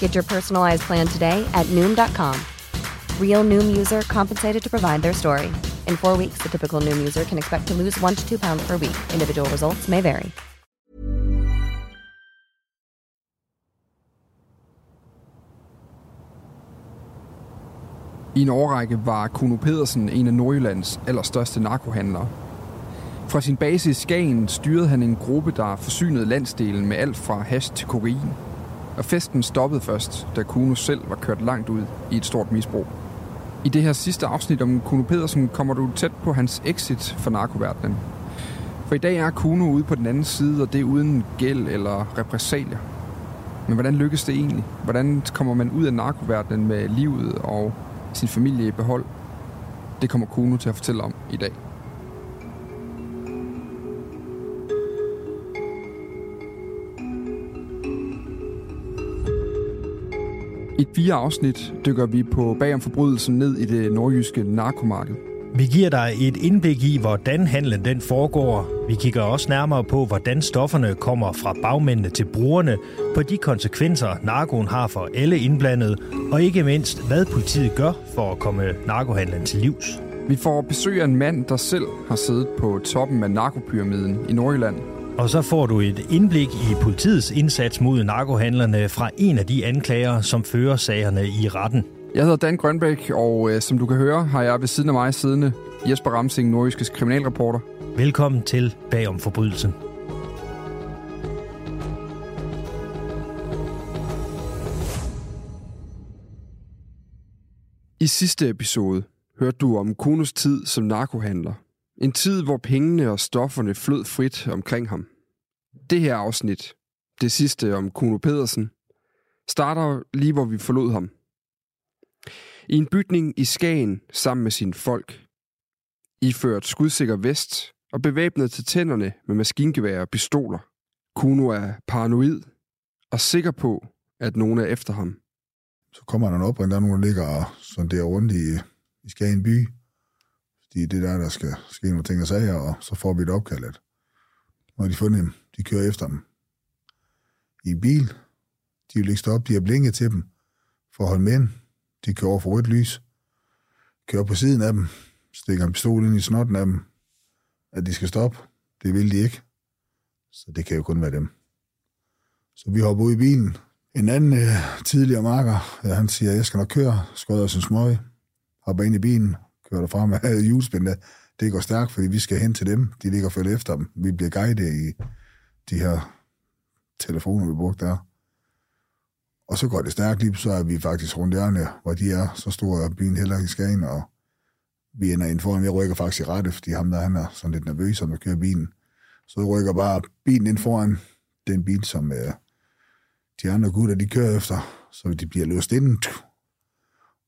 Get your personalized plan today at Noom.com. Real Noom user compensated to provide their story. In four weeks, the typical Noom user can expect to lose one to two pounds per week. Individual results may vary. I en årrække var Kuno Pedersen en af Nordjyllands allerstørste narkohandlere. Fra sin base i Skagen styrede han en gruppe, der forsynede landsdelen med alt fra hash til kokain. Og festen stoppede først, da Kuno selv var kørt langt ud i et stort misbrug. I det her sidste afsnit om Kuno Pedersen kommer du tæt på hans exit fra narkoverdenen. For i dag er Kuno ude på den anden side, og det er uden gæld eller repressalier. Men hvordan lykkes det egentlig? Hvordan kommer man ud af narkoverdenen med livet og sin familie i behold? Det kommer Kuno til at fortælle om i dag. Fire afsnit dykker vi på bagom forbrydelsen ned i det nordjyske narkomarked. Vi giver dig et indblik i, hvordan handlen den foregår. Vi kigger også nærmere på, hvordan stofferne kommer fra bagmændene til brugerne, på de konsekvenser, narkoen har for alle indblandede, og ikke mindst, hvad politiet gør for at komme narkohandlen til livs. Vi får besøg af en mand, der selv har siddet på toppen af narkopyramiden i Nordjylland. Og så får du et indblik i politiets indsats mod narkohandlerne fra en af de anklager, som fører sagerne i retten. Jeg hedder Dan Grønbæk, og øh, som du kan høre, har jeg ved siden af mig siddende Jesper Ramsing, nordjyskes kriminalreporter. Velkommen til Bagom Forbrydelsen. I sidste episode hørte du om Kunos tid som narkohandler. En tid, hvor pengene og stofferne flød frit omkring ham. Det her afsnit, det sidste om Kuno Pedersen, starter lige hvor vi forlod ham. I en bygning i Skagen sammen med sine folk. Iført skudsikker vest og bevæbnet til tænderne med maskingevær og pistoler. Kuno er paranoid og sikker på, at nogen er efter ham. Så kommer der en opring, der er nogen, der ligger og sonderer rundt i, i Skagen by. Fordi det er der, der skal ske nogle ting og sager, og så får vi et opkald, at når de fundet dem, de kører efter dem i en bil. De vil ikke stoppe, de har blinket til dem for at holde med De kører over for rødt lys, kører på siden af dem, stikker en pistol ind i snotten af dem, at de skal stoppe. Det vil de ikke. Så det kan jo kun være dem. Så vi hopper ud i bilen. En anden øh, tidligere marker, ja, han siger, jeg skal nok køre, Skøder sin smøg, hopper ind i bilen, kører derfra med hjulspænd. Det går stærkt, fordi vi skal hen til dem. De ligger og følger efter dem. Vi bliver guidet i de her telefoner, vi brugte der. Og så går det stærkt lige, så er vi faktisk rundt hjørnet, hvor de er. Så stor er byen heller ikke i Skagen, og vi ender ind foran. Jeg rykker faktisk i rette, fordi ham der, han er sådan lidt nervøs, når kører bilen. Så jeg rykker bare bilen ind foran den bil, som øh, de andre gutter, de kører efter, så de bliver løst inden,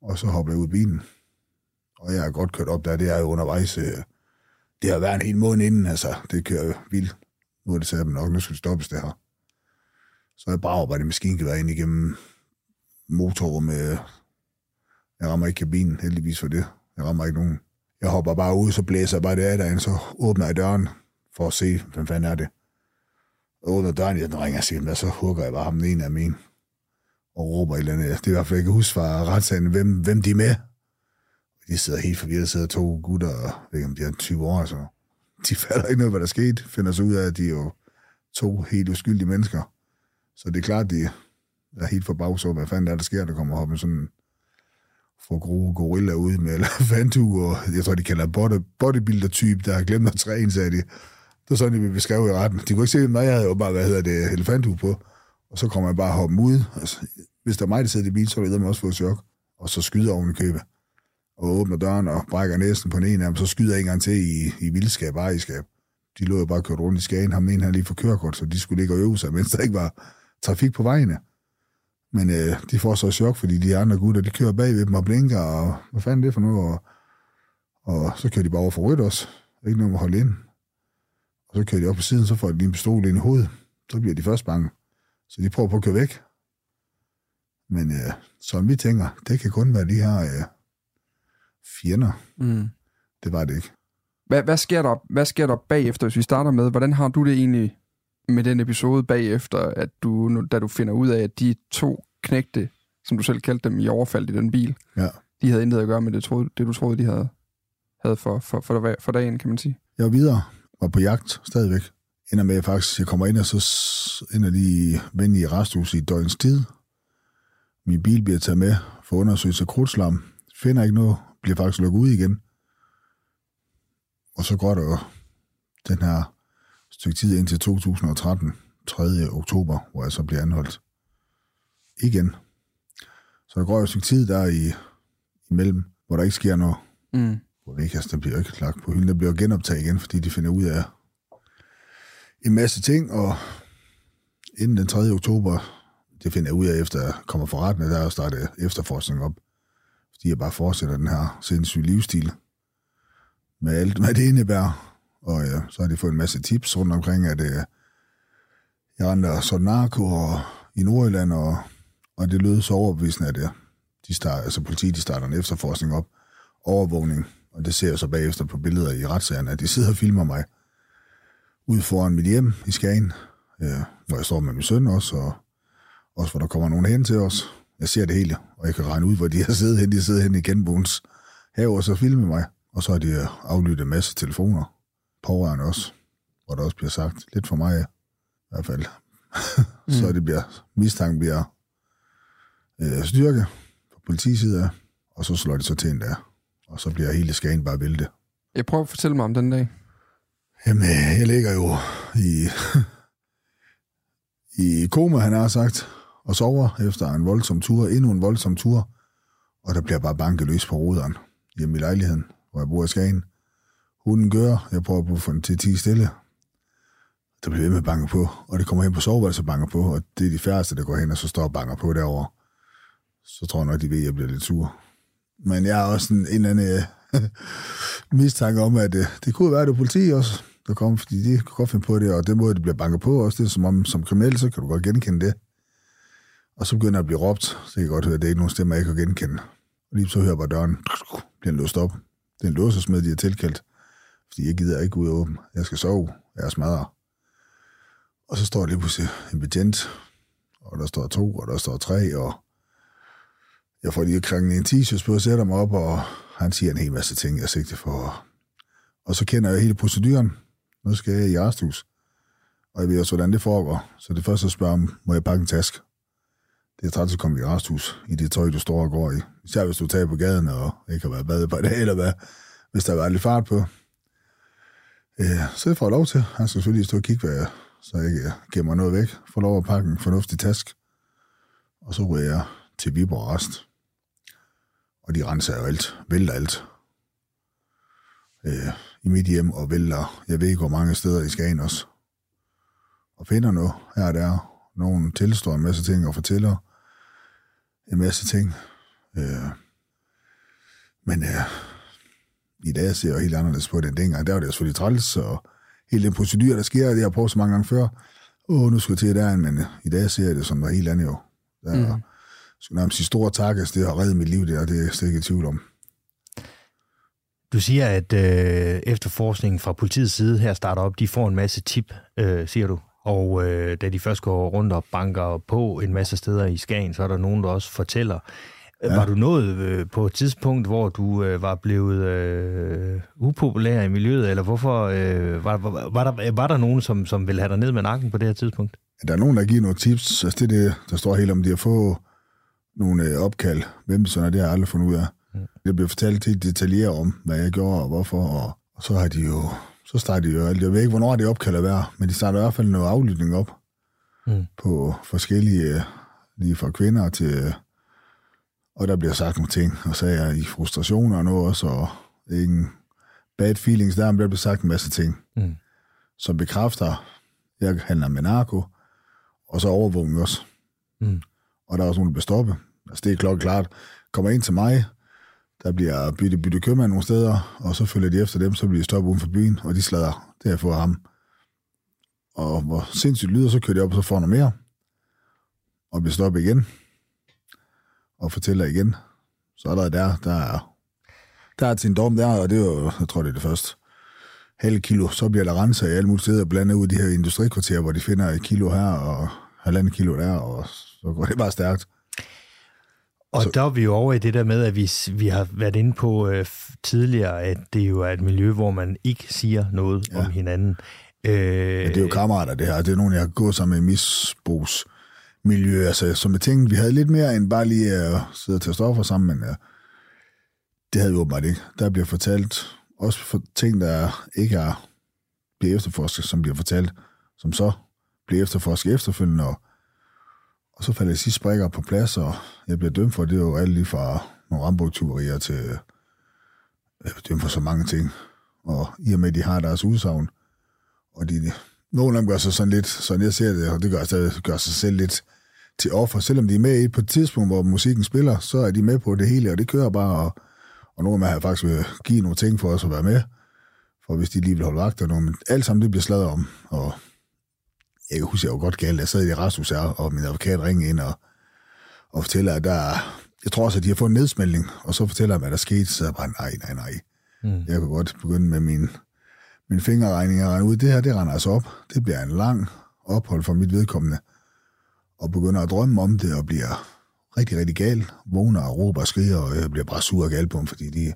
og så hopper jeg ud af bilen. Og jeg har godt kørt op der, det er jo undervejs. Øh, det har været en hel måned inden, altså, det kører vildt. Nu er det taget dem nok, nu skal det stoppes det her. Så jeg brager bare det maskingevær ind igennem motorrummet. Øh. Jeg rammer ikke kabinen, heldigvis for det. Jeg rammer ikke nogen. Jeg hopper bare ud, så blæser jeg bare det af derinde, så åbner jeg døren for at se, hvem fanden er det. Og åbner døren, jeg ringer og siger, så hugger jeg bare ham den ene af mine og råber et eller andet. Det er i hvert fald ikke huske fra retssagen, hvem, hvem de er med. De sidder helt forvirret, sidder to gutter, jeg ved ikke om de er 20 år, så de falder ikke noget, hvad der skete, finder sig ud af, at de er jo to helt uskyldige mennesker. Så det er klart, de er helt forbavset hvad fanden der, der sker, der kommer op med sådan for gode gorilla ud med elefantu, og jeg tror, de kalder body, bodybuilder-type, der har glemt at træne, sagde de. Det var sådan, de ville beskrive i retten. De kunne ikke se, mig, jeg havde jo bare, hvad hedder det, elefantu på. Og så kommer jeg bare hoppe ud. Altså, hvis der er mig, der sidder i bil, så ville jeg også få et chok. Og så skyder oven i købet. Og åbner døren og brækker næsten på en af dem. Så skyder jeg en gang til i, i vildskab og ejerskab. De lå jo bare kørt rundt i Skagen. Ham en han lige for kørekort, så de skulle ligge og øve sig, mens der ikke var trafik på vejene. Men øh, de får så chok, fordi de andre gutter, de kører bagved dem og blinker, og hvad fanden er det for noget? Og, og så kører de bare over for rødt også. Ikke noget at holde ind. Og så kører de op på siden, så får de lige en pistol ind i hovedet. Så bliver de først bange. Så de prøver på at køre væk. Men øh, som vi tænker, det kan kun være de her øh, fjender. Mm. Det var det ikke. Hvad, hvad, sker der, hvad sker der bagefter, hvis vi starter med? Hvordan har du det egentlig med den episode bagefter, at du, da du finder ud af, at de to knægte, som du selv kaldte dem i overfald i den bil, ja. de havde intet at gøre med det, troede, det du troede, de havde, havde for, for, for, for dagen, kan man sige? Jeg var videre, var på jagt stadigvæk. Ender med, at faktisk, jeg kommer ind, og så ender de ven i resthus i et døgns tid. Min bil bliver taget med for undersøgelse af krudtslam. Finder ikke noget, bliver faktisk lukket ud igen. Og så går der jo den her stykke tid indtil 2013, 3. oktober, hvor jeg så bliver anholdt. Igen. Så der går jo et stykke tid der i, imellem, hvor der ikke sker noget. Mm. Hvor det ikke, altså, der bliver ikke lagt på hylden. Der bliver genoptaget igen, fordi de finder ud af en masse ting, og inden den 3. oktober, det finder jeg ud af efter jeg kommer fra retten, der er startet efterforskning op. Fordi jeg bare fortsætter den her sindssyge livsstil. Med alt, hvad det indebærer. Og ja, så har de fået en masse tips rundt omkring, at øh, jeg render så narko og, i Nordjylland, og, og det lød så overbevisende, at øh, de start, altså politiet de starter en efterforskning op, overvågning, og det ser jeg så bagefter på billeder i retssagerne, at de sidder og filmer mig ud foran mit hjem i Skagen, øh, hvor jeg står med min søn også, og også hvor der kommer nogen hen til os. Jeg ser det hele, og jeg kan regne ud, hvor de har siddet hen. De sidder hen i genboens have og så filmer mig. Og så har de aflyttet en masse telefoner pårørende også, hvor der også bliver sagt, lidt for mig i hvert fald, mm. så det bliver, mistanken bliver øh, styrke på politisiden, og så slår de så til en der, og så bliver hele skagen bare vælte. Jeg prøver at fortælle mig om den dag. Jamen, øh, jeg ligger jo i, i koma, han har sagt, og sover efter en voldsom tur, endnu en voldsom tur, og der bliver bare banket løs på ruderen hjemme i lejligheden, hvor jeg bor i Skagen. Hunden gør, jeg prøver at få den til at tige stille. Der bliver ved med at banke på, og det kommer hen på soveværelset og banker på, og det er de færreste, der går hen og så står og banker på derovre. Så tror jeg nok, de ved, at jeg bliver lidt sur. Men jeg har også en, en eller anden uh, mistanke om, at uh, det kunne være, det politi også, der kommer, fordi de kan godt finde på det, og den måde, det bliver banket på også, det er som om, som kriminel, så kan du godt genkende det. Og så begynder jeg at blive råbt, så jeg kan godt høre, at det er ikke nogen stemmer, jeg kan genkende. Og lige så hører jeg bare døren, bliver låst op. Den er de har tilkaldt fordi jeg gider ikke ud og åbne. Jeg skal sove. Jeg er smadret. Og så står der lige pludselig en betjent, og der står to, og der står tre, og jeg får lige krangen en t-shirt på, sætter mig op, og han siger en hel masse ting, jeg sigter for. Og så kender jeg hele proceduren. Nu skal jeg i Arsthus. Og jeg ved også, hvordan det foregår. Så det første, jeg spørger om, må jeg pakke en taske? Det er træt at komme i Arsthus, i det tøj, du står og går i. Især hvis du tager på gaden, og ikke har været badet på det, eller hvad. Hvis der er været lidt fart på, Øh, så det får jeg lov til. Han skal selvfølgelig stå og kigge, hvad jeg, så jeg ikke gemmer noget væk. Får lov at pakke en fornuftig task. Og så ryger jeg til Viborg Rest. Og de renser jo alt, vælter alt. Øh, I mit hjem og vælter, jeg ved ikke hvor mange steder i Skagen også. Og finder noget her og der. Nogen tilstår en masse ting og fortæller en masse ting. Øh, men øh, i dag ser jeg helt anderledes på det dengang. Der var det selvfølgelig træls, og hele den procedur, der sker, det har jeg prøvet så mange gange før. Åh, nu skal jeg til der, men i dag ser jeg det som noget helt andet jo. Der, mm. skulle nærmest sige store takkes, det har reddet mit liv der, det er jeg slet ikke i tvivl om. Du siger, at øh, efterforskningen fra politiets side her starter op, de får en masse tip, øh, siger du. Og øh, da de først går rundt og banker på en masse steder i Skagen, så er der nogen, der også fortæller. Ja. Var du nået øh, på et tidspunkt, hvor du øh, var blevet øh, upopulær i miljøet, eller hvorfor øh, var, var, var, der, var der nogen, som, som ville have dig ned med nakken på det her tidspunkt? Der er nogen, der giver nogle tips. Altså det er det, der står helt om, de at få nogle øh, opkald. Hvem det så er, det har jeg aldrig fundet ud af. Mm. Det bliver fortalt helt detaljeret om, hvad jeg gjorde og hvorfor, og, og så har de jo, så starter de jo alt. Jeg ved ikke, hvornår det opkald er værd, men de starter i hvert fald noget aflytning op mm. på forskellige, lige fra kvinder til, og der bliver sagt nogle ting, og så er jeg i frustration og noget også, og ingen bad feelings der, men der bliver sagt en masse ting, mm. som bekræfter, jeg handler med narko, og så overvågning også. Mm. Og der er også nogen, der bliver stoppet. Altså det er klokkeklart. Kommer ind til mig, der bliver byttet bytte købmand nogle steder, og så følger de efter dem, så bliver de stoppet uden for byen, og de slader. derfor ham. Og hvor sindssygt lyder, så kører de op, og så får noget mere. Og bliver stoppet igen. Og fortæller igen. Så er der der, der er, der er til en dom der, og det er jo, jeg tror, det er det første halv kilo. Så bliver der renset i alle mulige steder, blandet ud i de her industrikvarterer, hvor de finder et kilo her, og halvandet kilo der, og så går det bare stærkt. Og så. der er vi jo over i det der med, at vi, vi har været inde på øh, tidligere, at det jo er et miljø, hvor man ikke siger noget ja. om hinanden. Øh, ja, det er jo kammerater, det her. Det er nogen, jeg har gået sammen med i misbrugsmiljø. Altså, som jeg tænkte, vi havde lidt mere end bare lige at sidde til stoffer sammen, men ja, det havde vi åbenbart ikke. Der bliver fortalt også for ting, der ikke er bliver efterforsket, som bliver fortalt, som så bliver efterforsket efterfølgende, og og så faldt jeg sidst sprækker på plads, og jeg blev dømt for, det var jo alt lige fra nogle rambogtyverier til, jeg blev dømt for så mange ting. Og i og med, at de har deres udsagn, og de, nogle af dem gør sig sådan lidt, sådan jeg ser det, og det gør, det gør sig selv lidt til offer. Selvom de er med i på et tidspunkt, hvor musikken spiller, så er de med på det hele, og det kører bare, og, og nogle af dem har faktisk vil give nogle ting for os at være med, for hvis de lige vil holde vagt og noget, men alt sammen det bliver sladret om, og jeg kan huske, jeg var godt galt. Jeg sad i Rasmus her, og min advokat ringede ind og, og fortæller, at der jeg tror også, at de har fået en nedsmældning, og så fortæller jeg, hvad der skete, så jeg bare, nej, nej, nej. Mm. Jeg kunne godt begynde med min, min fingerregning og regne ud, det her, det render altså op. Det bliver en lang ophold for mit vedkommende. Og begynder at drømme om det, og bliver rigtig, rigtig gal. Vågner og råber og skriger, og jeg bliver bare sur og gal på dem, fordi de,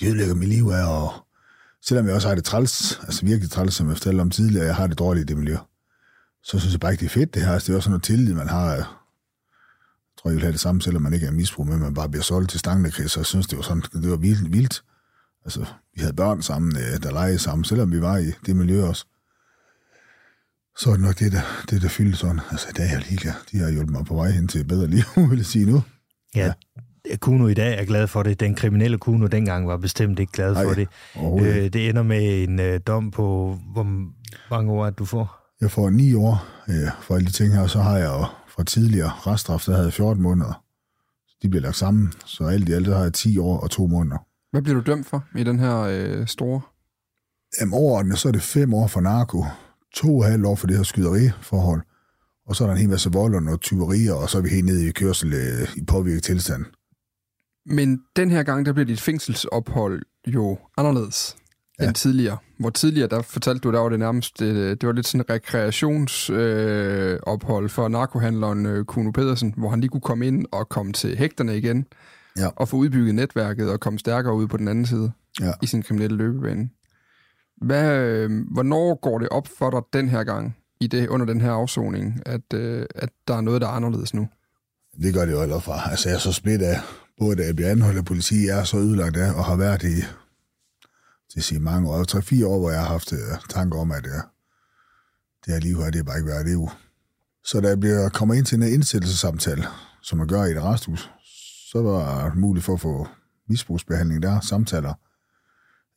de ødelægger mit liv af, og selvom jeg også har det træls, altså virkelig træls, som jeg fortalte om tidligere, jeg har det dårligt i det miljø så synes jeg bare ikke, det er fedt det her. Altså, det er også sådan noget tillid, man har. Jeg tror, jeg vil have det samme, selvom man ikke er misbrug, men man bare bliver solgt til stanglekrids, så jeg synes, det var sådan, det var vildt, vildt. Altså, vi havde børn sammen, øh, der legede sammen, selvom vi var i det miljø også. Så er det nok det, der, det, der fyldte sådan. Altså, det er jeg liga. De har hjulpet mig på vej hen til et bedre liv, vil jeg sige nu. Ja, ja. Kuno i dag er glad for det. Den kriminelle Kuno dengang var bestemt ikke glad for Ej, det. Øh, det ender med en øh, dom på, hvor mange år at du får? Jeg får ni år øh, for alle de ting her, og så har jeg jo fra tidligere reststraf, der havde jeg 14 måneder. De bliver lagt sammen, så alt i alt har jeg 10 år og to måneder. Hvad bliver du dømt for i den her øh, store? Jamen overordnet, så er det fem år for narko, to og halv år for det her skyderiforhold, og så er der en hel masse vold og noget tyverier, og så er vi helt nede i kørsel øh, i påvirket tilstand. Men den her gang, der bliver dit fængselsophold jo anderledes ja. end tidligere. Hvor tidligere, der fortalte du, der var det nærmest, det, øh, det var lidt sådan en rekreationsophold øh, for narkohandleren øh, Kuno Pedersen, hvor han lige kunne komme ind og komme til hægterne igen, ja. og få udbygget netværket og komme stærkere ud på den anden side ja. i sin kriminelle løbebane. Hvad, øh, hvornår går det op for dig den her gang, i det, under den her afsoning, at, øh, at der er noget, der er anderledes nu? Det gør det jo allerede fra. Altså, jeg er så smidt af, både da jeg bliver anholdt af politi, jeg er så ødelagt af, og har været i det siger mange år, tre fire år, hvor jeg har haft øh, tanker om, at det, det her liv her, det er bare ikke værd liv. Så da jeg bliver, kommer ind til en indsættelsessamtale, som man gør i et resthus, så var det muligt for at få misbrugsbehandling der, samtaler.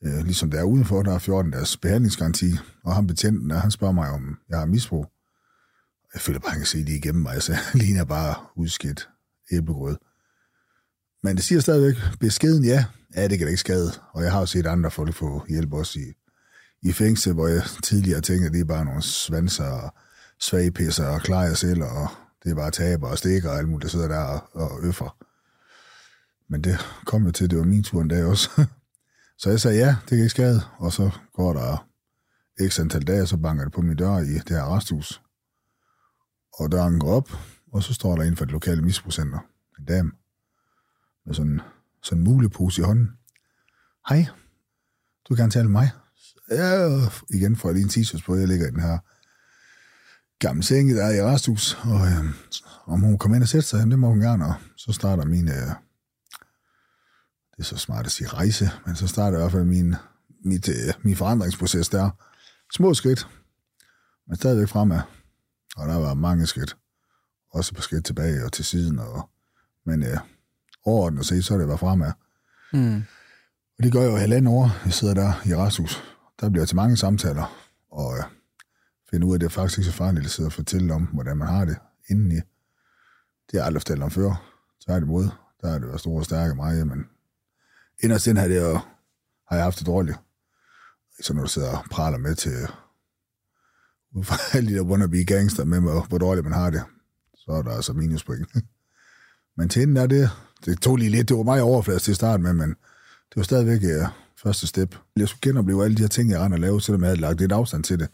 Øh, ligesom der er udenfor, der er 14 dages behandlingsgaranti, og han betjenten han spørger mig, om jeg har misbrug. Jeg føler bare, at han kan se det igennem mig, så jeg ligner bare udskidt æblegrød. Men det siger stadigvæk, beskeden ja, ja, det kan da ikke skade. Og jeg har jo set andre folk få hjælp også i, i fængsel, hvor jeg tidligere tænkte, at det er bare nogle svanser og svagpisser og klarer jeg selv, og det er bare taber og stikker og alt muligt, der sidder der og, og øffer. Men det kom jo til, det var min tur en dag også. Så jeg sagde, ja, det kan ikke skade. Og så går der x antal dage, så banker det på min dør i det her resthus. Og døren går op, og så står der inden for det lokale misbrugscenter en dame med sådan, sådan en mulepose i hånden. Hej, du kan gerne tale med mig. Ja, igen får jeg lige en t-shirt på, jeg ligger i den her gamle seng, der er i resthus, og øh, om hun kommer ind og sætter sig, det må hun gerne, og så starter min, øh, det er så smart at sige rejse, men så starter i hvert fald min, mit, øh, min forandringsproces der. Små skridt, men stadigvæk fremad, og der var mange skridt, også på skridt tilbage og til siden, og, men øh, overordnet set, så er det været fremad. Mm. Og det gør jeg jo halvandet år, jeg sidder der i resthus. Der bliver til mange samtaler, og øh, finde ud af, at det er faktisk ikke så farligt at sidde og fortælle om, hvordan man har det indeni. Det har jeg aldrig fortalt om før. Tværtimod, der er det været store og stærke mig, men inderst ind har, det jo, har jeg haft det dårligt. Så når du sidder og praler med til ud fra alle de der wannabe gangster med, hvor dårligt man har det, så er der altså minuspoint. men til er det, det tog lige lidt, det var meget overfladisk til start med, men det var stadigvæk ja, første step. Jeg skulle genopleve alle de her ting, jeg rent og lave, selvom jeg havde lagt lidt afstand til det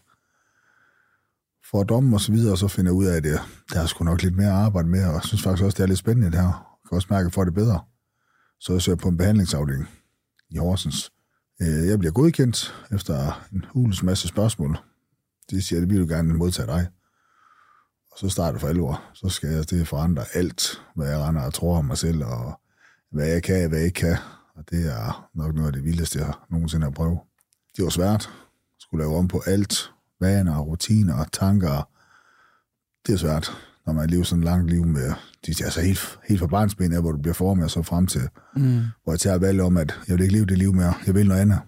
for dommen og så videre, og så finder jeg ud af, at det, der er sgu nok lidt mere at arbejde med, og jeg synes faktisk også, det er lidt spændende det her. Jeg kan også mærke, at for det bedre. Så jeg søger på en behandlingsafdeling i Horsens. Øh, jeg bliver godkendt efter en hulens masse spørgsmål. De siger, at vi vil gerne modtage dig. Og så starter for alvor. Så skal jeg det forandre alt, hvad jeg render og tror om mig selv, og hvad jeg kan, hvad jeg ikke kan. Og det er nok noget af det vildeste, jeg nogensinde har prøvet. Det var svært. Jeg skulle lave om på alt, vaner, rutiner og tanker. Det er svært, når man lever sådan et langt liv med, de er altså helt, helt fra barnsben af, hvor du bliver formet og så frem til, Mm. hvor jeg tager valg om, at jeg vil ikke leve det liv mere, jeg vil noget andet.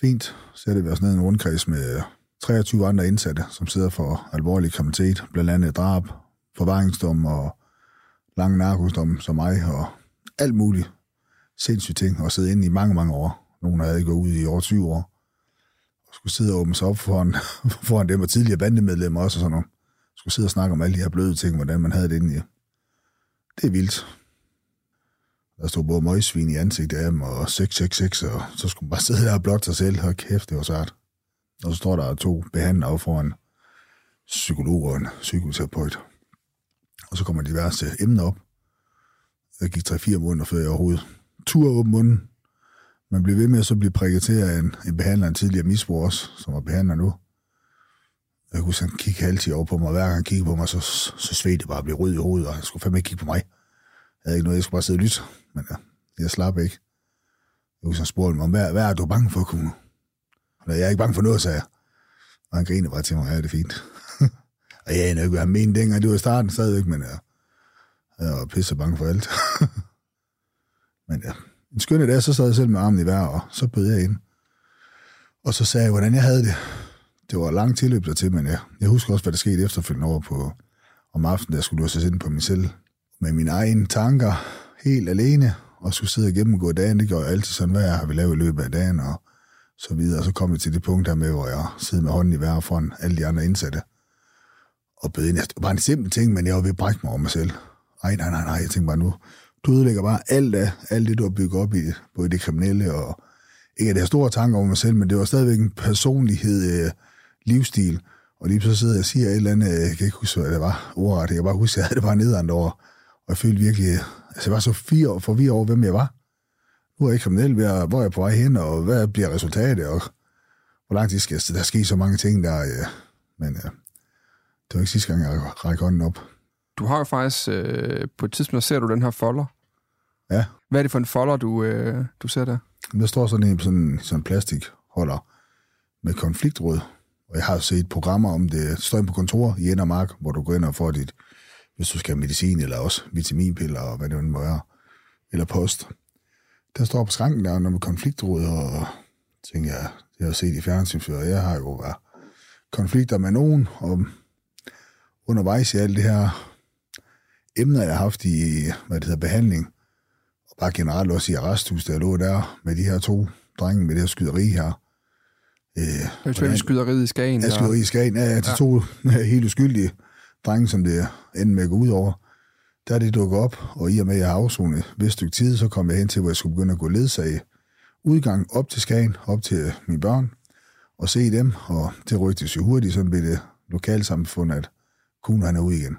Fint, så er det os ned i en rundkreds med 23 andre indsatte, som sidder for alvorlig kriminalitet, blandt andet drab, forvaringsdom og lang narkosdom som mig, og alt muligt sindssyge ting, og sidde inde i mange, mange år. Nogle havde gået ud i over 20 år og skulle sidde og åbne sig op foran, foran dem, og tidligere bandemedlemmer også og sådan noget. Skulle sidde og snakke om alle de her bløde ting, hvordan man havde det inde i. Det er vildt. Der stod både møgsvin i ansigtet af dem, og 666, og så skulle man bare sidde der og blotte sig selv. Hold kæft, det var svært. Og så står der to behandlere af foran psykolog og en psykoterapeut. Og så kommer diverse emner op. Jeg gik 3-4 måneder, før jeg overhovedet tur åbne munden. Man blev ved med at så blive prikket til af en, en behandler, en tidligere misbrug også, som var behandler nu. Jeg kunne sådan kigge halvtid over på mig, hver gang han kiggede på mig, så, så svedte det bare at blive rød i hovedet, og han skulle fandme ikke kigge på mig. Jeg havde ikke noget, jeg skulle bare sidde og lytte, men ja, jeg slap ikke. Jeg kunne sådan spurgte mig, hvad, hvad er du bange for, kunne? Jeg er ikke bange for noget, sagde jeg. Og han griner bare til mig, ja, det er fint. og jeg aner ikke, hvad han mente dengang, det var i starten stadigvæk, men ja, jeg var pisse bange for alt. men ja, en skønne dag, så sad jeg selv med armen i vejr, og så bød jeg ind. Og så sagde jeg, hvordan jeg havde det. Det var lang tilløb der til, men jeg, jeg husker også, hvad der skete efterfølgende over på, om aftenen, der skulle låse ind på mig selv. Med mine egne tanker, helt alene, og skulle sidde og gennemgå dagen. Det gjorde jeg altid sådan, hvad har vi lavet i løbet af dagen, og så videre. Og så kom jeg til det punkt her med, hvor jeg sidder med hånden i vejret foran alle de andre indsatte. Og bød ind. Det var bare en simpel ting, men jeg var ved at brække mig over mig selv. Ej, nej, nej, nej, jeg tænkte bare nu, du ødelægger bare alt af, alt det, du har bygget op i, både det kriminelle, og ikke at det har store tanker om mig selv, men det var stadigvæk en personlighed, øh, livsstil, og lige så sidder jeg og siger et eller andet, øh, jeg kan ikke huske, hvad det var, ordret, jeg kan bare huske, at jeg havde det bare nederen over, og jeg følte virkelig, øh, altså jeg var så fire for forvirret over, hvem jeg var. Nu er jeg kriminel, hvor er jeg på vej hen, og hvad bliver resultatet, og hvor lang tid skal der ske så mange ting der, ja. men ja, det var ikke sidste gang, jeg rækker hånden op. Du har jo faktisk, øh, på et tidspunkt ser du den her folder. Ja. Hvad er det for en folder, du, øh, du ser der? Der står sådan en sådan, sådan plastikholder med konfliktråd, og jeg har set programmer om det. Det står på kontor i Endermark, hvor du går ind og får dit, hvis du skal have medicin, eller også vitaminpiller, og hvad det nu må være, eller post. Der står på skranken der noget med konfliktråd, og tænker jeg, det har jeg set i fjernsyn før. Jeg har jo været konflikter med nogen, og undervejs i alt det her emner, jeg har haft i, hvad det hedder, behandling, og bare generelt også i arresthus, der lå der med de her to drenge med det her skyderi her. Øh, Jeg vi skyderiet i Skagen. jeg skyderi i Skagen, ja, ja, de to helt uskyldige drenge, som det endte med at gå ud over. Der er det dukket op, og i og med, at jeg har afsonet et stykke tid, så kom jeg hen til, hvor jeg skulle begynde at gå ledsage udgang op til Skagen, op til øh, mine børn, og se dem, og det rygtes jo hurtigt sådan blev det lokalsamfund, at Kuno han er ude igen.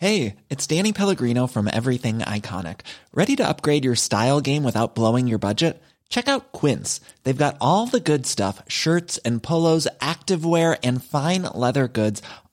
Hey, it's Danny Pellegrino from Everything Iconic. Ready to upgrade your style game without blowing your budget? Check out Quince. They've got all the good stuff shirts and polos, activewear, and fine leather goods,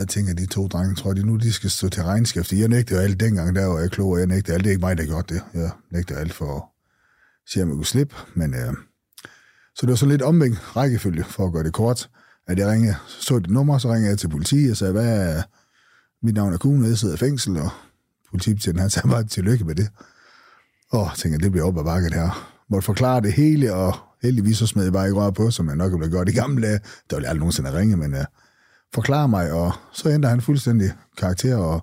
jeg tænker, de to drenge, tror de nu, de skal stå til regnskab. Jeg nægtede jo alt dengang, der var jeg klog, og jeg nægtede alt. Det er ikke mig, der gjorde det. Jeg nægtede alt for at se, om jeg kunne slippe. Men, øh, så det var så lidt omvendt rækkefølge, for at gøre det kort at jeg ringede, så det nummer, så ringede jeg til politiet og sagde, hvad er, mit navn er Kuhn, jeg sidder i fængsel, og politibetjenten han sagde bare tillykke med det. Og jeg tænkte, det bliver op ad bakket her. Måtte forklare det hele, og heldigvis så smed jeg bare ikke rør på, som jeg nok blev have gjort i gamle dage. Der ville jeg aldrig nogensinde ringe, men uh, forklare mig, og så ændrer han fuldstændig karakter, og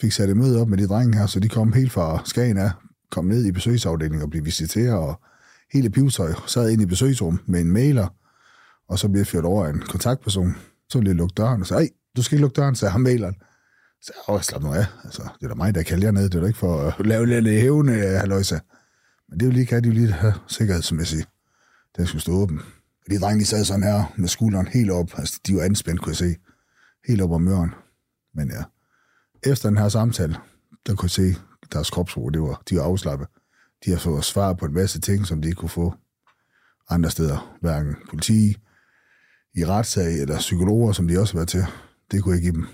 fik sat et møde op med de drenge her, så de kom helt fra Skagen af, kom ned i besøgsafdelingen og blev visiteret, og hele pivtøj sad ind i besøgsrum med en mailer, og så blev ført over en kontaktperson. Så vil jeg lukke døren og sagde, du skal ikke lukke døren, sagde ham maileren. Så jeg, åh, slap nu af. Altså, det er da mig, der kalder jer ned. Det er da ikke for at lave lidt hævne, halløjsa. Men det er jo lige, kan de jo lige have sikkerhedsmæssigt. Den skulle stå åben. Og de drenge, de sad sådan her med skulderen helt op. Altså, de var anspændt, kunne jeg se. Helt op om møren. Men ja, efter den her samtale, der kunne jeg se, deres kropsbrug, det var, de var afslappet. De har fået svar på en masse ting, som de ikke kunne få andre steder. Hverken politi, i retssag, eller psykologer, som de også har været til. Det kunne jeg give dem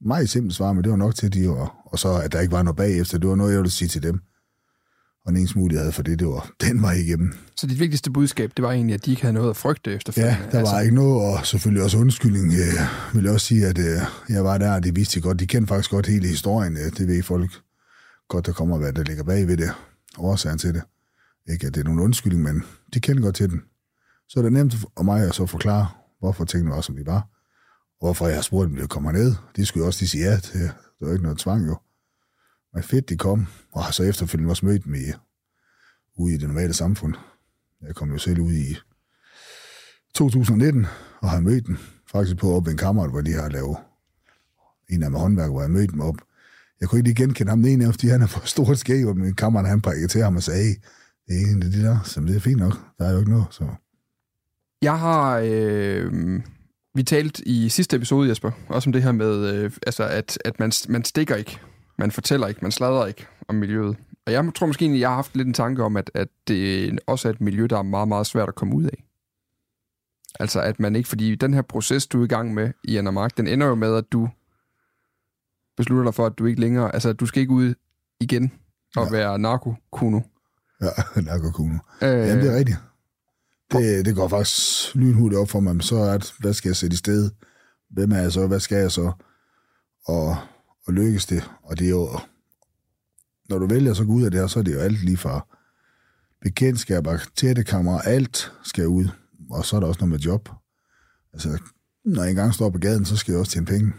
meget simpelt svar, men det var nok til, de var, og så at der ikke var noget bagefter, det var noget, jeg ville sige til dem. Og den eneste mulighed for det, det var den vej igennem. Så dit vigtigste budskab, det var egentlig, at de ikke havde noget at frygte efter Ja, der var altså... ikke noget, og selvfølgelig også undskyldning. Jeg vil også sige, at øh, jeg var der, og de vidste godt. De kendte faktisk godt hele historien. Øh, det ved folk godt, der kommer, hvad der ligger bag ved det. Årsagen til det. Ikke, at det er nogen undskyldning, men de kender godt til den. Så er det nemt for mig at så forklare, hvorfor tingene var, som de var. Og hvorfor jeg spurgte dem, de kommer ned. De skulle jo også lige sige ja til. Der var ikke noget tvang jo. Men fedt, de kom. Og så efterfølgende også mødt dem i, ude i det normale samfund. Jeg kom jo selv ud i 2019 og har mødt dem faktisk på op en kammerat, hvor de har lavet en af med håndværk, hvor jeg mødte dem op. Jeg kunne ikke lige genkende ham, den ene, fordi han er for stort skæg, og min kammerat, han prikkede til ham og sagde, hey, det er en af de der, så det er fint nok. Der er jo ikke noget, så jeg har... Øh, vi talte i sidste episode, Jesper, også om det her med, øh, altså at, at man, man stikker ikke, man fortæller ikke, man sladrer ikke om miljøet. Og jeg tror måske egentlig, jeg har haft lidt en tanke om, at, at det også er et miljø, der er meget, meget svært at komme ud af. Altså at man ikke, fordi den her proces, du er i gang med i Anna Mark, den ender jo med, at du beslutter dig for, at du ikke længere, altså du skal ikke ud igen og ja. være narkokuno. Ja, narkokuno. Øh, Jamen, det er rigtigt. Det, det går faktisk lynhurtigt op for mig, så er det, hvad skal jeg sætte i sted? Hvem er jeg så? Hvad skal jeg så? Og, og lykkes det? Og det er jo, når du vælger så gå ud af det her, så er det jo alt lige fra bekendtskaber, tætte kamera, alt skal ud. Og så er der også noget med job. Altså, når jeg engang står på gaden, så skal jeg også tjene penge.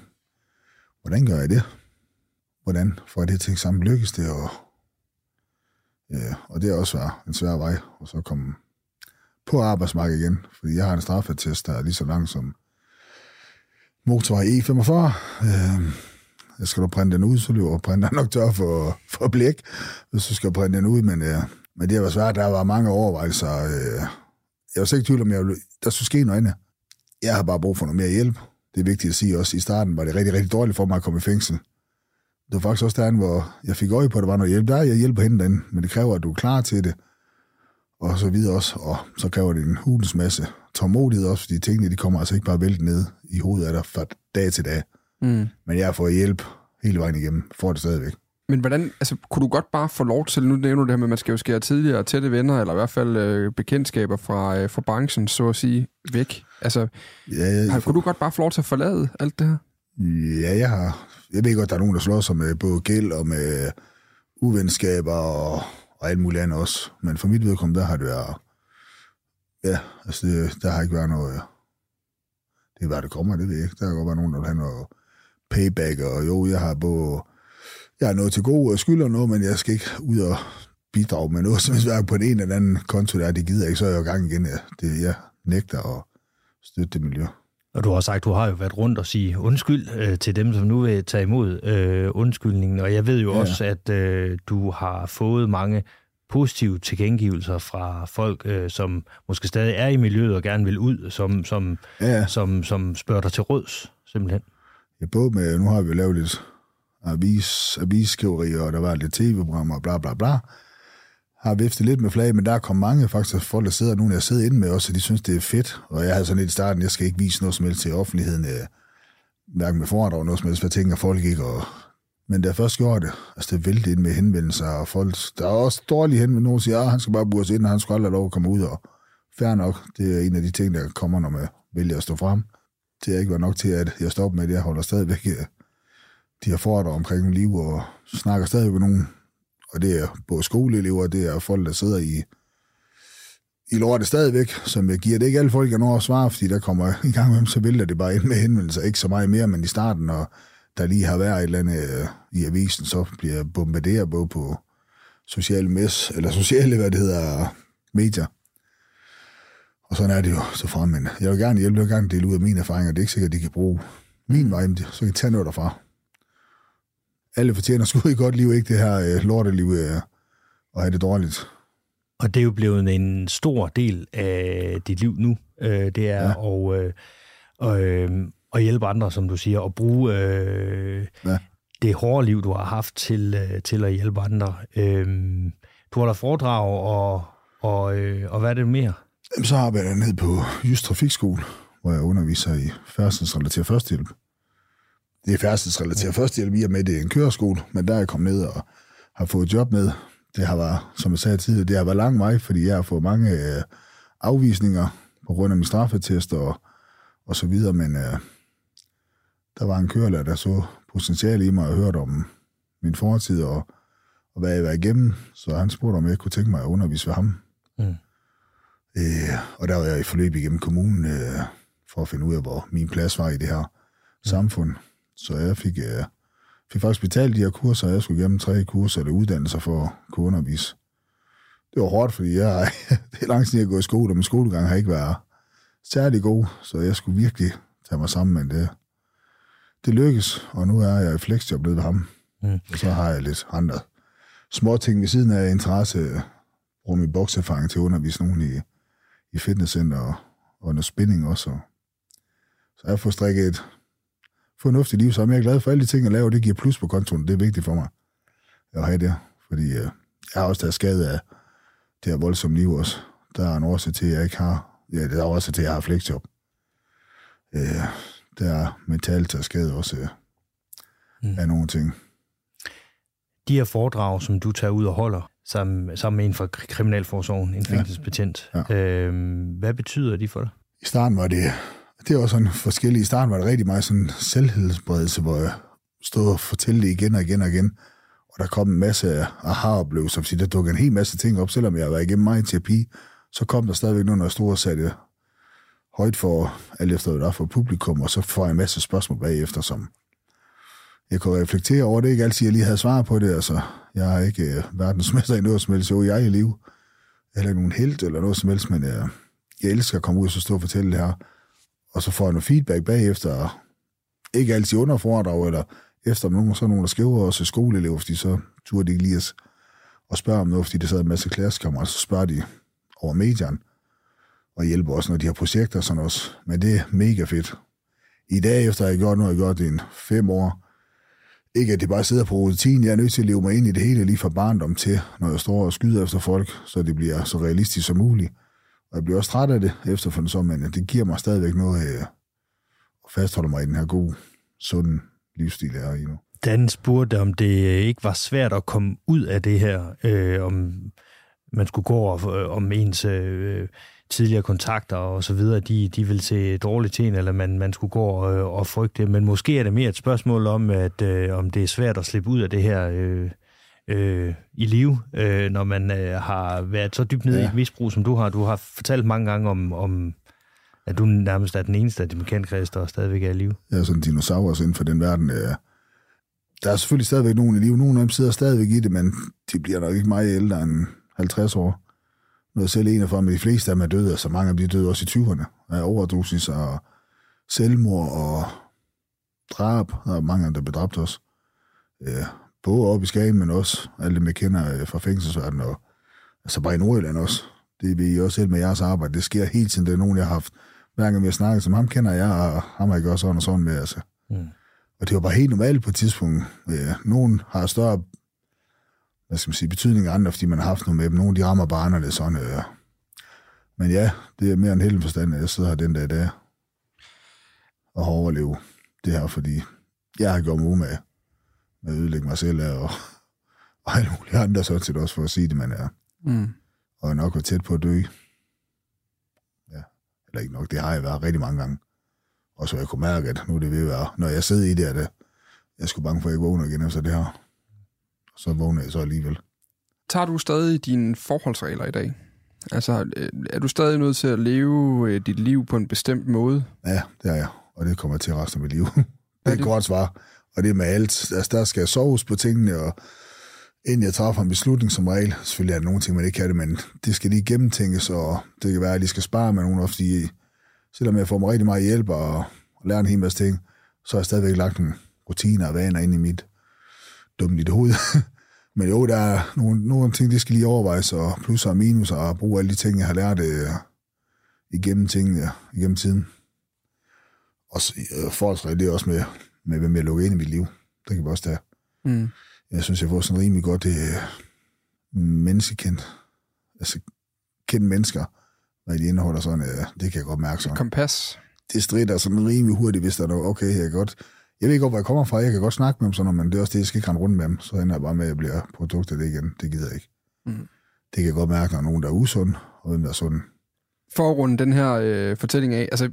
Hvordan gør jeg det? Hvordan får jeg det til sammen? Lykkes det? Og, ja, og det er også en svær vej. at så komme på arbejdsmarkedet igen, fordi jeg har en straffetest, der er lige så lang som motorvej E45. Øh, skal du printe den ud, så løber printeren nok tør for, for blik, hvis du skal printe den ud, men, øh, men det var svært, der var mange overvejelser. Øh, jeg var ikke tvivl om, jeg, der skulle ske noget andet. Jeg har bare brug for noget mere hjælp. Det er vigtigt at sige også, i starten var det rigtig, rigtig dårligt for mig at komme i fængsel. Det var faktisk også derinde, hvor jeg fik øje på, at der var noget hjælp. Der er jeg hjælper hende den, men det kræver, at du er klar til det og så videre også. Og så kræver det en hulens masse tålmodighed også, fordi tingene de kommer altså ikke bare vælte ned i hovedet af dig fra dag til dag. Mm. Men jeg får hjælp hele vejen igennem, får det stadigvæk. Men hvordan, altså, kunne du godt bare få lov til, nu nævner du det her med, at man skal jo skære tidligere tætte venner, eller i hvert fald øh, bekendtskaber fra, øh, fra branchen, så at sige, væk. Altså, ja, jeg, har, kunne du godt bare få lov til at forlade alt det her? Ja, jeg har. Jeg ved godt, der er nogen, der slår sig med både gæld og med uvenskaber og og alt muligt andet også. Men for mit vedkommende, der har det været, ja, altså det, der har ikke været noget, Det var det kommer, det ved jeg ikke. Der kan godt være nogen, der vil have noget payback, og jo, jeg har både, jeg har noget til god og skylder noget, men jeg skal ikke ud og bidrage med noget, som helst på den ene eller anden konto, der det gider jeg ikke, så er jeg i gang igen. Ja. Det, jeg nægter at støtte det miljø. Og du har sagt, du har jo været rundt og sige undskyld øh, til dem, som nu vil tage imod øh, undskyldningen. Og jeg ved jo ja. også, at øh, du har fået mange positive tilkendegivelser fra folk, øh, som måske stadig er i miljøet og gerne vil ud, som, som, ja. som, som spørger dig til råds, simpelthen. Ja, både med, nu har vi lavet lidt avis, avisskriverier, og der var lidt tv-programmer, bla bla bla har viftet lidt med flag, men der er kommet mange faktisk folk, der sidder nu, jeg sidder inde med også, og de synes, det er fedt. Og jeg havde sådan lidt i starten, jeg skal ikke vise noget som helst til offentligheden, øh, hverken med foredrag noget som helst, hvad tænker folk ikke. Og, men da jeg først gjorde det, altså det væltede ind med henvendelser, og folk, der er også dårlige henvendelser, nogen siger, at han skal bare bures ind, og han skal aldrig have lov at komme ud, og fair nok, det er en af de ting, der kommer, når man vælger at stå frem. Det har ikke været nok til, at jeg stopper med det, jeg holder stadigvæk øh, de her foredrag omkring liv, og snakker stadig med nogen. Og det er både skoleelever, det er folk, der sidder i, i lortet stadigvæk, som jeg giver det ikke alle folk, jeg når at svare, fordi der kommer i gang med dem, så vælter det bare ind med henvendelser, ikke så meget mere, men i starten, og der lige har været et eller andet øh, i avisen, så bliver jeg bombarderet både på sociale mes, eller sociale, hvad det hedder, medier. Og sådan er det jo så frem, men jeg vil gerne hjælpe, jeg vil gerne dele ud af mine erfaringer, det er ikke sikkert, at de kan bruge min vej, så kan jeg tage noget derfra alle fortjener sgu et godt liv, ikke det her øh, lorteliv øh, og have det dårligt. Og det er jo blevet en stor del af dit liv nu. Øh, det er ja. at, øh, og, øh, at hjælpe andre, som du siger, og bruge øh, ja. det hårde liv, du har haft til, øh, til at hjælpe andre. Øh, du har da foredrag, og, og, øh, og hvad er det mere? Jamen, så arbejder jeg ned på Just Trafikskole, hvor jeg underviser i færdselsrelateret førstehjælp det er færdselsrelateret ja. førstehjælp i og med, det er en køreskole, men der er jeg kommet ned og har fået job med. Det har været, som jeg sagde tidligere, det har været lang vej, fordi jeg har fået mange øh, afvisninger på grund af min straffetest og, og så videre, men øh, der var en kørelærer, der så potentiale i mig og hørte om min fortid og, og hvad jeg var igennem, så han spurgte, om jeg kunne tænke mig at undervise ved ham. Mm. Øh, og der var jeg i forløb igennem kommunen øh, for at finde ud af, hvor min plads var i det her mm. samfund. Så jeg fik, øh, fik faktisk betalt de her kurser, og jeg skulle igennem tre kurser eller uddannelser for at kunne undervise. Det var hårdt, fordi jeg, det er lang tid, jeg har gået i skole, og min skolegang har ikke været særlig god, så jeg skulle virkelig tage mig sammen, men det, det lykkes, og nu er jeg i flexjob ved ham. Mm. Og så har jeg lidt andre små ting ved siden af interesse, bruger min bokserfaring til at undervise nogen i, i fitnesscenter og, og noget spinning også. Så jeg får strikket et fornuftigt liv, så er jeg glad for alle de ting, jeg laver. Det giver plus på kontoen. Det er vigtigt for mig at have det. Fordi øh, jeg har også taget skade af det her voldsomme liv også. Der er en årsag til, at jeg ikke har... Ja, det er også til, at jeg har flexjob. Øh, der er mentalt taget skade også øh, mm. af nogle ting. De her foredrag, som du tager ud og holder, sammen, sammen med en fra Kriminalforsorgen, en fængselsbetjent, ja. Ja. Øh, hvad betyder de for dig? I starten var det det var sådan forskellige. I starten var det rigtig meget sådan selvhedsbredelse, hvor jeg stod og fortalte det igen og igen og igen. Og der kom en masse aha-oplevelser, fordi der dukkede en hel masse ting op, selvom jeg var igennem mig terapi, så kom der stadigvæk nogle, stod og satte højt for, alt efter hvad der for publikum, og så får jeg en masse spørgsmål bagefter, som jeg kunne reflektere over. Det er ikke altid, jeg lige havde svar på det. Altså, jeg er ikke øh, verdensmester i noget som helst, jo jeg i live. eller nogen held eller noget som helst, men uh, jeg elsker at komme ud og så stå og fortælle det her og så får jeg noget feedback bagefter, ikke altid under foredrag, eller efter nogen, så nogen, der skriver os skoleelever, fordi så turde de ikke lige at, at spørge om noget, fordi der sad en masse klassekammerater, så spørger de over medierne, og hjælper også, når de har projekter og sådan også. Men det er mega fedt. I dag, efter jeg har gjort noget, jeg har gjort det i fem år, ikke at det bare sidder på rutinen, jeg er nødt til at leve mig ind i det hele, lige fra barndom til, når jeg står og skyder efter folk, så det bliver så realistisk som muligt. Og jeg bliver også træt af det efterfølgende så, men det giver mig stadigvæk noget af at fastholde mig i den her gode, sunde livsstil, jeg er i nu. Dan spurgte, om det øh, ikke var svært at komme ud af det her, øh, om man skulle gå over, øh, om ens øh, tidligere kontakter og så videre, de, de vil se dårligt til en, eller man, man skulle gå og, og frygte. Men måske er det mere et spørgsmål om, at øh, om det er svært at slippe ud af det her øh, øh, i live, øh, når man øh, har været så dybt nede ja. i et misbrug, som du har. Du har fortalt mange gange om, om at du nærmest er den eneste af de bekendtkreds, der stadigvæk er i live. Er sådan en dinosaurus inden for den verden. Øh. Der er selvfølgelig stadigvæk nogen i live. Nogle af dem sidder stadigvæk i det, men de bliver nok ikke meget ældre end 50 år. Er jeg selv en af men de fleste af dem er døde, og så mange af dem døde også i 20'erne. Af overdosis og selvmord og drab. Der er mange af dem, der blev dræbt også. Ja, både op i Skagen, men også alle dem, jeg kender øh, fra fængselsverdenen, og altså bare i Nordjylland også. Det vil I også selv med jeres arbejde. Det sker helt tiden. Det er nogen, jeg har haft. Hver gang vi har snakket, som ham kender jeg, og ham har jeg gjort sådan og sådan med. Altså. Mm. Og det var bare helt normalt på et tidspunkt. Ja, nogen har større hvad skal man sige, betydning af andre, fordi man har haft noget med dem. Nogle de rammer bare anderledes sådan. Øh. Men ja, det er mere en heldig forstand, at jeg sidder her den dag der og har overlevet det her, fordi jeg har gjort mig umage med at ødelægge mig selv og, og alle mulige andre sådan set også for at sige det, man er. Mm. Og jeg nok været tæt på at dø. Ja, eller ikke nok, det har jeg været rigtig mange gange. Og så jeg kunne mærke, at nu er det ved at være, når jeg sidder i det, at jeg skulle bange for, at jeg vågner igen efter det her. Så vågner jeg så alligevel. Tager du stadig dine forholdsregler i dag? Altså, øh, er du stadig nødt til at leve øh, dit liv på en bestemt måde? Ja, det er jeg. Og det kommer til resten af mit liv. det er et godt svar. Og det er med alt. Altså, der skal jeg soves på tingene, og inden jeg træffer en beslutning som regel, selvfølgelig er der nogle ting, man ikke kan det, men det skal lige gennemtænkes, og det kan være, at jeg lige skal spare med nogen, fordi selvom jeg får mig rigtig meget hjælp og, og lærer en hel masse ting, så har jeg stadigvæk lagt nogle rutiner og vaner ind i mit dumme lille hoved. men jo, der er nogle, nogle ting, det skal lige overvejes, og plus og minus, og bruge alle de ting, jeg har lært øh, igennem tingene, ja, igennem tiden. Og øh, forholdsregel, det er også med, med, hvem jeg lukker ind i mit liv. Det kan vi også tage. Mm. Jeg synes, jeg får sådan rimelig godt det øh, menneskekendt. Altså, kendt mennesker, hvad de indeholder sådan, øh, det kan jeg godt mærke sådan. Kompas. Det strider sådan rimelig hurtigt, hvis der er noget, okay, jeg kan godt, jeg ved godt, hvor jeg kommer fra, jeg kan godt snakke med dem sådan men det er også det, jeg skal ikke rende rundt med dem, så ender jeg bare med, at jeg bliver produkt af det igen. Det gider jeg ikke. Mm. Det kan jeg godt mærke, når nogen, der er usund, og hvem der er sund for at runde den her øh, fortælling af, altså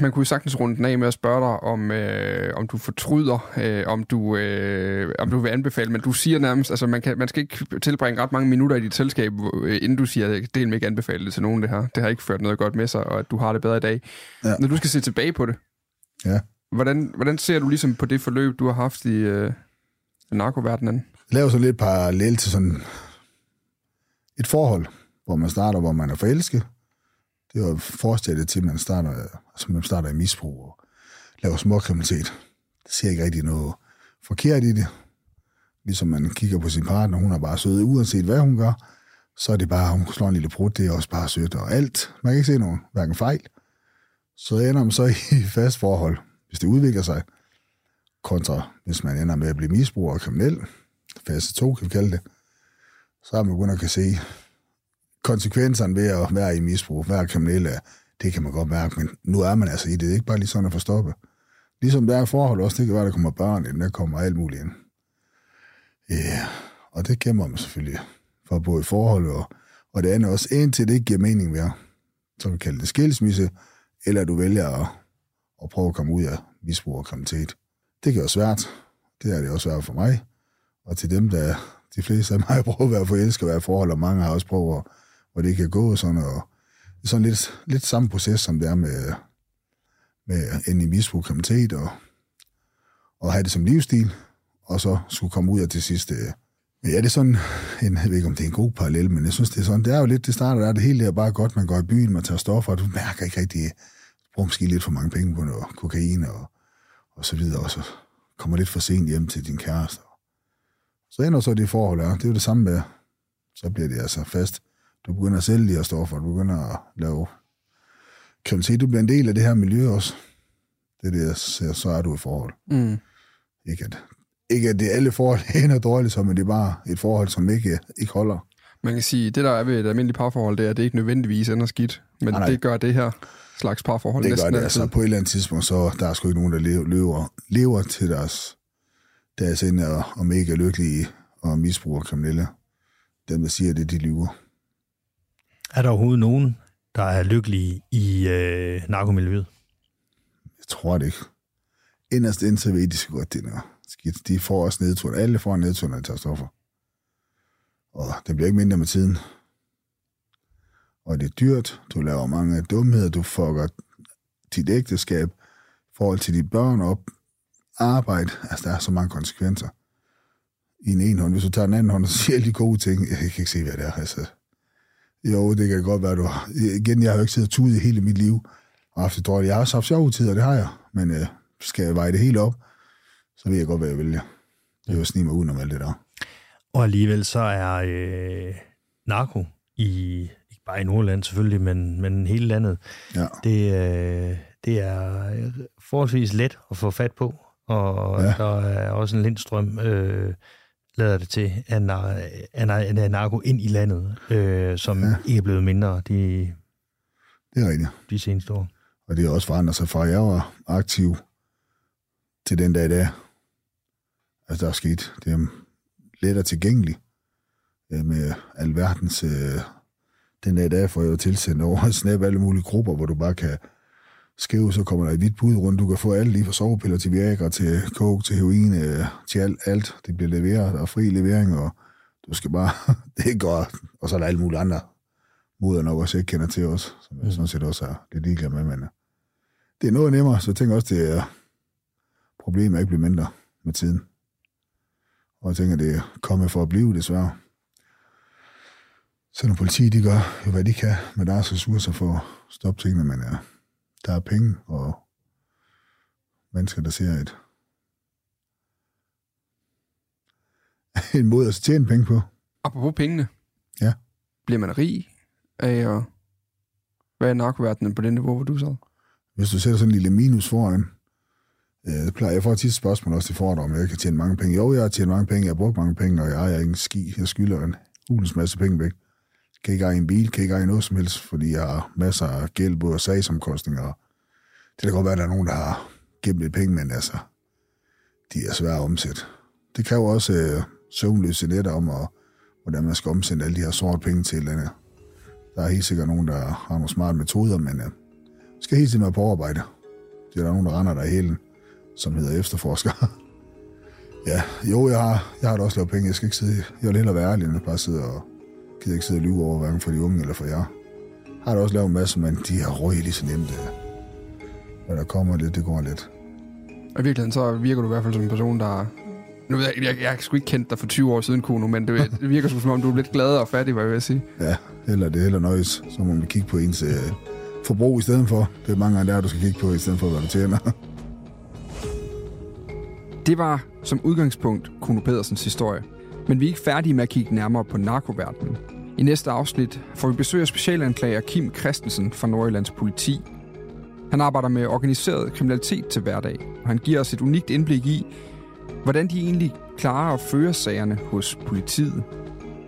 man kunne jo sagtens runde den af med at spørge dig, om, øh, om du fortryder, øh, om, du, øh, om du vil anbefale, men du siger nærmest, altså man, kan, man skal ikke tilbringe ret mange minutter i dit selskab, øh, inden du siger, at det vil ikke anbefale det til nogen det her. Det har ikke ført noget godt med sig, og at du har det bedre i dag. Ja. Når du skal se tilbage på det, ja hvordan, hvordan ser du ligesom på det forløb, du har haft i øh, narkoverdenen? Lav så lidt parallel til sådan et forhold, hvor man starter, hvor man er forelsket, det var forestillet til, at man starter, altså man starter i misbrug og laver småkriminalitet. Det ser ikke rigtig noget forkert i det. Ligesom man kigger på sin partner, hun er bare sød, uanset hvad hun gør, så er det bare, hun slår en lille brud, det er også bare sødt og alt. Man kan ikke se nogen, hverken fejl. Så ender man så i fast forhold, hvis det udvikler sig, kontra hvis man ender med at blive misbruger og kriminel, fase 2 kan vi kalde det, så er man begyndt at kan se, konsekvenserne ved at være i misbrug, være kriminel, det kan man godt mærke, men nu er man altså i det. Det er ikke bare lige sådan at forstoppe. Ligesom der er forhold også, det kan være, der kommer børn ind, der kommer alt muligt ind. Ja, og det kæmper man selvfølgelig for både forhold og, og det andet også, indtil det ikke giver mening mere. Så vi kalder det skilsmisse, eller du vælger at, at prøve at komme ud af misbrug og kriminalitet. Det kan være svært. Det er det også svært for mig. Og til dem, der de fleste af mig har prøvet at være forelsket og være forhold, og mange har også prøvet hvor det kan gå sådan, og sådan lidt, lidt samme proces, som det er med, med en i misbrug kriminalitet, og, og have det som livsstil, og så skulle komme ud af til sidst. Men ja, det er sådan, en, jeg ved ikke, om det er en god parallel, men jeg synes, det er sådan, det er jo lidt, det starter der, det hele er bare godt, man går i byen, man tager stoffer, og du mærker ikke rigtig, bruger måske lidt for mange penge på noget kokain og, og så videre, og så kommer lidt for sent hjem til din kæreste. Så ender så det forhold er, det er jo det samme med, så bliver det altså fast du begynder at sælge de her stoffer, du begynder at lave kriminalitet, du bliver en del af det her miljø også. Det er det, jeg ser, så er du i forhold. Mm. Ikke, at, ikke at det er alle forhold er dårligt, så, men det er bare et forhold, som ikke, ikke holder. Man kan sige, det der er ved et almindeligt parforhold, det er, at det ikke nødvendigvis ender skidt, men nej, nej. det gør det her slags parforhold det gør det, altså på et eller andet tidspunkt, så der er sgu ikke nogen, der lever, lever til deres, deres ende og, og mega lykkelige og misbruger kriminelle. Dem, der siger det, de lyver. Er der overhovedet nogen, der er lykkelige i øh, narkomiljøet? Jeg tror det ikke. Inderst ind, så ved de så godt, det er skidt. De får også nedtur. Alle får en nedtur, når de tager stoffer. Og det bliver ikke mindre med tiden. Og det er dyrt. Du laver mange dumheder. Du fucker dit ægteskab, forhold til dine børn op, arbejde. Altså, der er så mange konsekvenser i en ene hånd. Hvis du tager den anden hånd så siger alle de gode ting, jeg kan ikke se, hvad det er. Altså, jo, det kan godt være, du har... Igen, jeg har jo ikke siddet tudet i hele mit liv og haft det dårligt. Jeg har også haft sjove tider, det har jeg. Men øh, skal jeg veje det helt op, så ved jeg godt, hvad jeg vælger. Det er jo snige mig udenom alt det der. Og alligevel så er øh, narko i, bare i Nordland selvfølgelig, men, men hele landet, ja. det, øh, det er forholdsvis let at få fat på, og ja. der er også en lindstrøm, øh, lader det til, af, af, af narko ind i landet, øh, som ja. ikke er blevet mindre de, det er rigtigt. de seneste år. Og det er også forandret sig fra, at jeg var aktiv til den dag i dag. Altså, der er sket. Det er lettere tilgængeligt med alverdens... Øh, den dag i dag får jeg jo tilsendt over snap alle mulige grupper, hvor du bare kan skrive, så kommer der et hvidt bud rundt. Du kan få alt lige fra sovepiller til Viagra, til coke, til heroin, øh, til alt, alt. Det bliver leveret, der er fri levering, og du skal bare... det er godt. Og så er der alle mulige andre moder nok også ikke kender til os, som jeg mm. sådan set også er lidt ligeglad med, men øh, det er noget nemmere, så jeg tænker også, det er problemet ikke bliver mindre med tiden. Og jeg tænker, det er kommet for at blive, desværre. Så når politiet, de gør jo, hvad de kan med deres ressourcer for at stoppe tingene, men ja, der er penge og mennesker, der ser et en måde at tjene penge på. Apropos pengene. Ja. Bliver man rig af at være i narkoverdenen på det niveau, hvor du så? Hvis du sætter sådan en lille minus foran, øh, det plejer jeg får tit spørgsmål også til foredrag, om jeg kan tjene mange penge. Jo, jeg har tjent mange penge, jeg har brugt mange penge, og jeg ejer ingen ski. Jeg skylder en hulens masse penge væk. Kan ikke eje en bil, kan ikke eje noget som helst, fordi jeg har masser af gæld, både sagsomkostninger. Det kan godt være, at der er nogen, der har gemt lidt penge, men altså, de er svære at omsætte. Det jo også øh, søvnløse netter om, og, hvordan man skal omsætte alle de her sorte penge til et eller andet. Der er helt sikkert nogen, der har nogle smarte metoder, men øh, skal helt tiden være på arbejde. Det er der nogen, der render der i hælen, som hedder efterforsker. ja, jo, jeg har, jeg har da også lavet penge. Jeg skal ikke sidde, jeg vil hellere være ærlig, end at bare sidde og gider ikke sidde og lyve over, hverken for de unge eller for jer. Har da også lavet en masse, men de har røget lige så nemt. Når der kommer lidt, det går lidt. Og i virkeligheden så virker du i hvert fald som en person, der... Nu jeg, jeg, jeg, sgu ikke kendt dig for 20 år siden, Kuno, men det, det virker som om, du er lidt gladere og fattig, hvad jeg vil sige. Ja, heller det heller nøjes. Så må man kigge på ens øh, forbrug i stedet for. Det er mange gange der, du skal kigge på, i stedet for, hvad du tjener. Det var som udgangspunkt Kuno Pedersens historie. Men vi er ikke færdige med at kigge nærmere på narkoverdenen. I næste afsnit får vi besøg af specialanklager Kim Christensen fra Nordjyllands politi. Han arbejder med organiseret kriminalitet til hverdag, og han giver os et unikt indblik i, hvordan de egentlig klarer at føre sagerne hos politiet.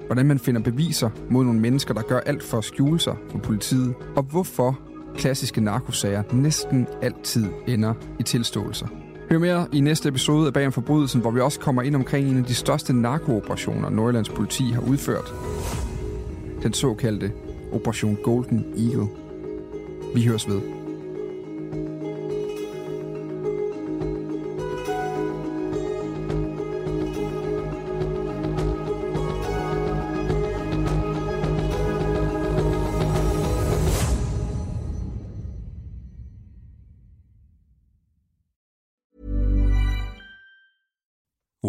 Hvordan man finder beviser mod nogle mennesker, der gør alt for at skjule sig for politiet. Og hvorfor klassiske narkosager næsten altid ender i tilståelser. Hør mere i næste episode af Bag om Forbrydelsen, hvor vi også kommer ind omkring en af de største narkooperationer, Nordjyllands politi har udført. Den såkaldte Operation Golden Eagle. Vi høres ved.